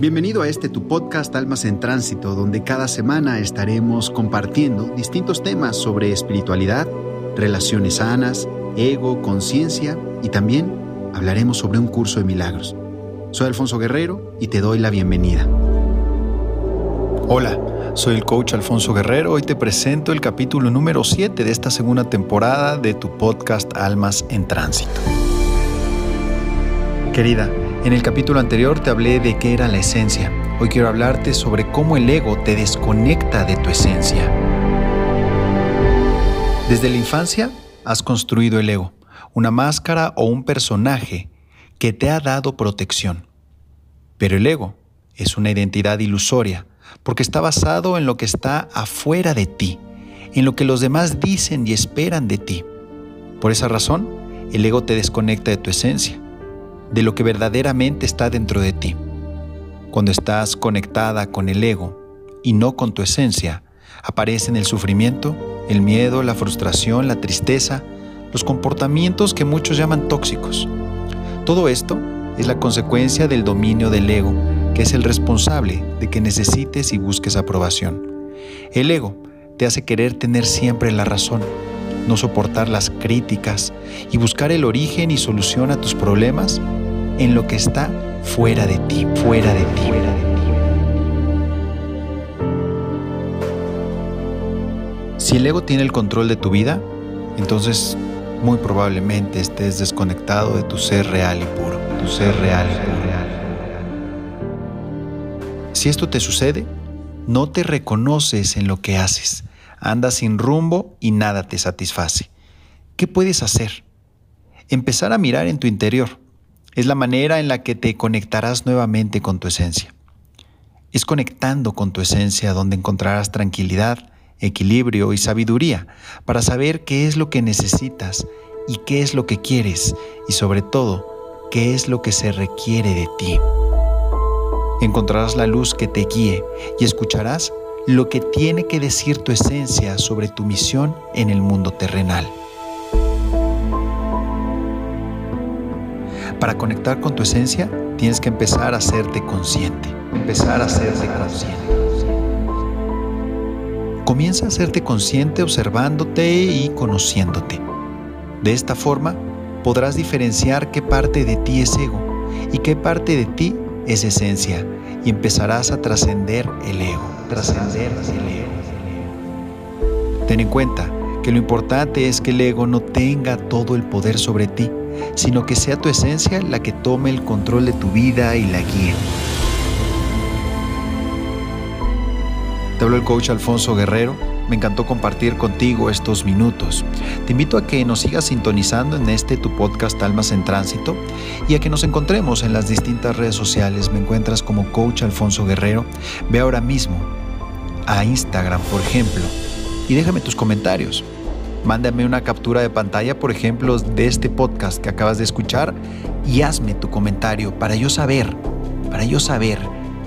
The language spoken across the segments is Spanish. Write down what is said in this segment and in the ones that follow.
Bienvenido a este tu podcast Almas en Tránsito, donde cada semana estaremos compartiendo distintos temas sobre espiritualidad, relaciones sanas, ego, conciencia y también hablaremos sobre un curso de milagros. Soy Alfonso Guerrero y te doy la bienvenida. Hola, soy el coach Alfonso Guerrero. Hoy te presento el capítulo número 7 de esta segunda temporada de tu podcast Almas en Tránsito. Querida, en el capítulo anterior te hablé de qué era la esencia. Hoy quiero hablarte sobre cómo el ego te desconecta de tu esencia. Desde la infancia has construido el ego, una máscara o un personaje que te ha dado protección. Pero el ego es una identidad ilusoria porque está basado en lo que está afuera de ti, en lo que los demás dicen y esperan de ti. Por esa razón, el ego te desconecta de tu esencia de lo que verdaderamente está dentro de ti. Cuando estás conectada con el ego y no con tu esencia, aparecen el sufrimiento, el miedo, la frustración, la tristeza, los comportamientos que muchos llaman tóxicos. Todo esto es la consecuencia del dominio del ego, que es el responsable de que necesites y busques aprobación. El ego te hace querer tener siempre la razón, no soportar las críticas y buscar el origen y solución a tus problemas en lo que está fuera de ti, fuera de ti. De ti. Si el ego tiene el control de tu vida, entonces muy probablemente estés desconectado de tu ser real y puro, tu ser real y. Si esto te sucede, no te reconoces en lo que haces, andas sin rumbo y nada te satisface. ¿Qué puedes hacer? Empezar a mirar en tu interior es la manera en la que te conectarás nuevamente con tu esencia. Es conectando con tu esencia donde encontrarás tranquilidad, equilibrio y sabiduría para saber qué es lo que necesitas y qué es lo que quieres y sobre todo qué es lo que se requiere de ti. Encontrarás la luz que te guíe y escucharás lo que tiene que decir tu esencia sobre tu misión en el mundo terrenal. Para conectar con tu esencia, tienes que empezar a hacerte consciente. Empezar a hacerte consciente. Comienza a hacerte consciente observándote y conociéndote. De esta forma, podrás diferenciar qué parte de ti es ego y qué parte de ti es esencia y empezarás a trascender el ego. Trascender el ego. Ten en cuenta que lo importante es que el ego no tenga todo el poder sobre ti sino que sea tu esencia la que tome el control de tu vida y la guíe. Te hablo el coach Alfonso Guerrero. Me encantó compartir contigo estos minutos. Te invito a que nos sigas sintonizando en este tu podcast Almas en Tránsito y a que nos encontremos en las distintas redes sociales. Me encuentras como Coach Alfonso Guerrero. Ve ahora mismo a Instagram, por ejemplo, y déjame tus comentarios. Mándame una captura de pantalla, por ejemplo, de este podcast que acabas de escuchar y hazme tu comentario para yo saber, para yo saber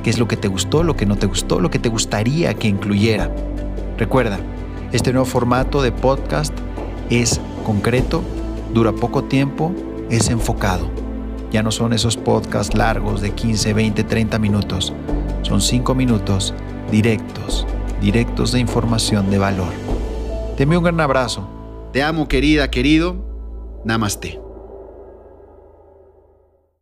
qué es lo que te gustó, lo que no te gustó, lo que te gustaría que incluyera. Recuerda, este nuevo formato de podcast es concreto, dura poco tiempo, es enfocado. Ya no son esos podcasts largos de 15, 20, 30 minutos. Son 5 minutos directos, directos de información de valor. Te un gran abrazo. Te amo, querida, querido. Namaste.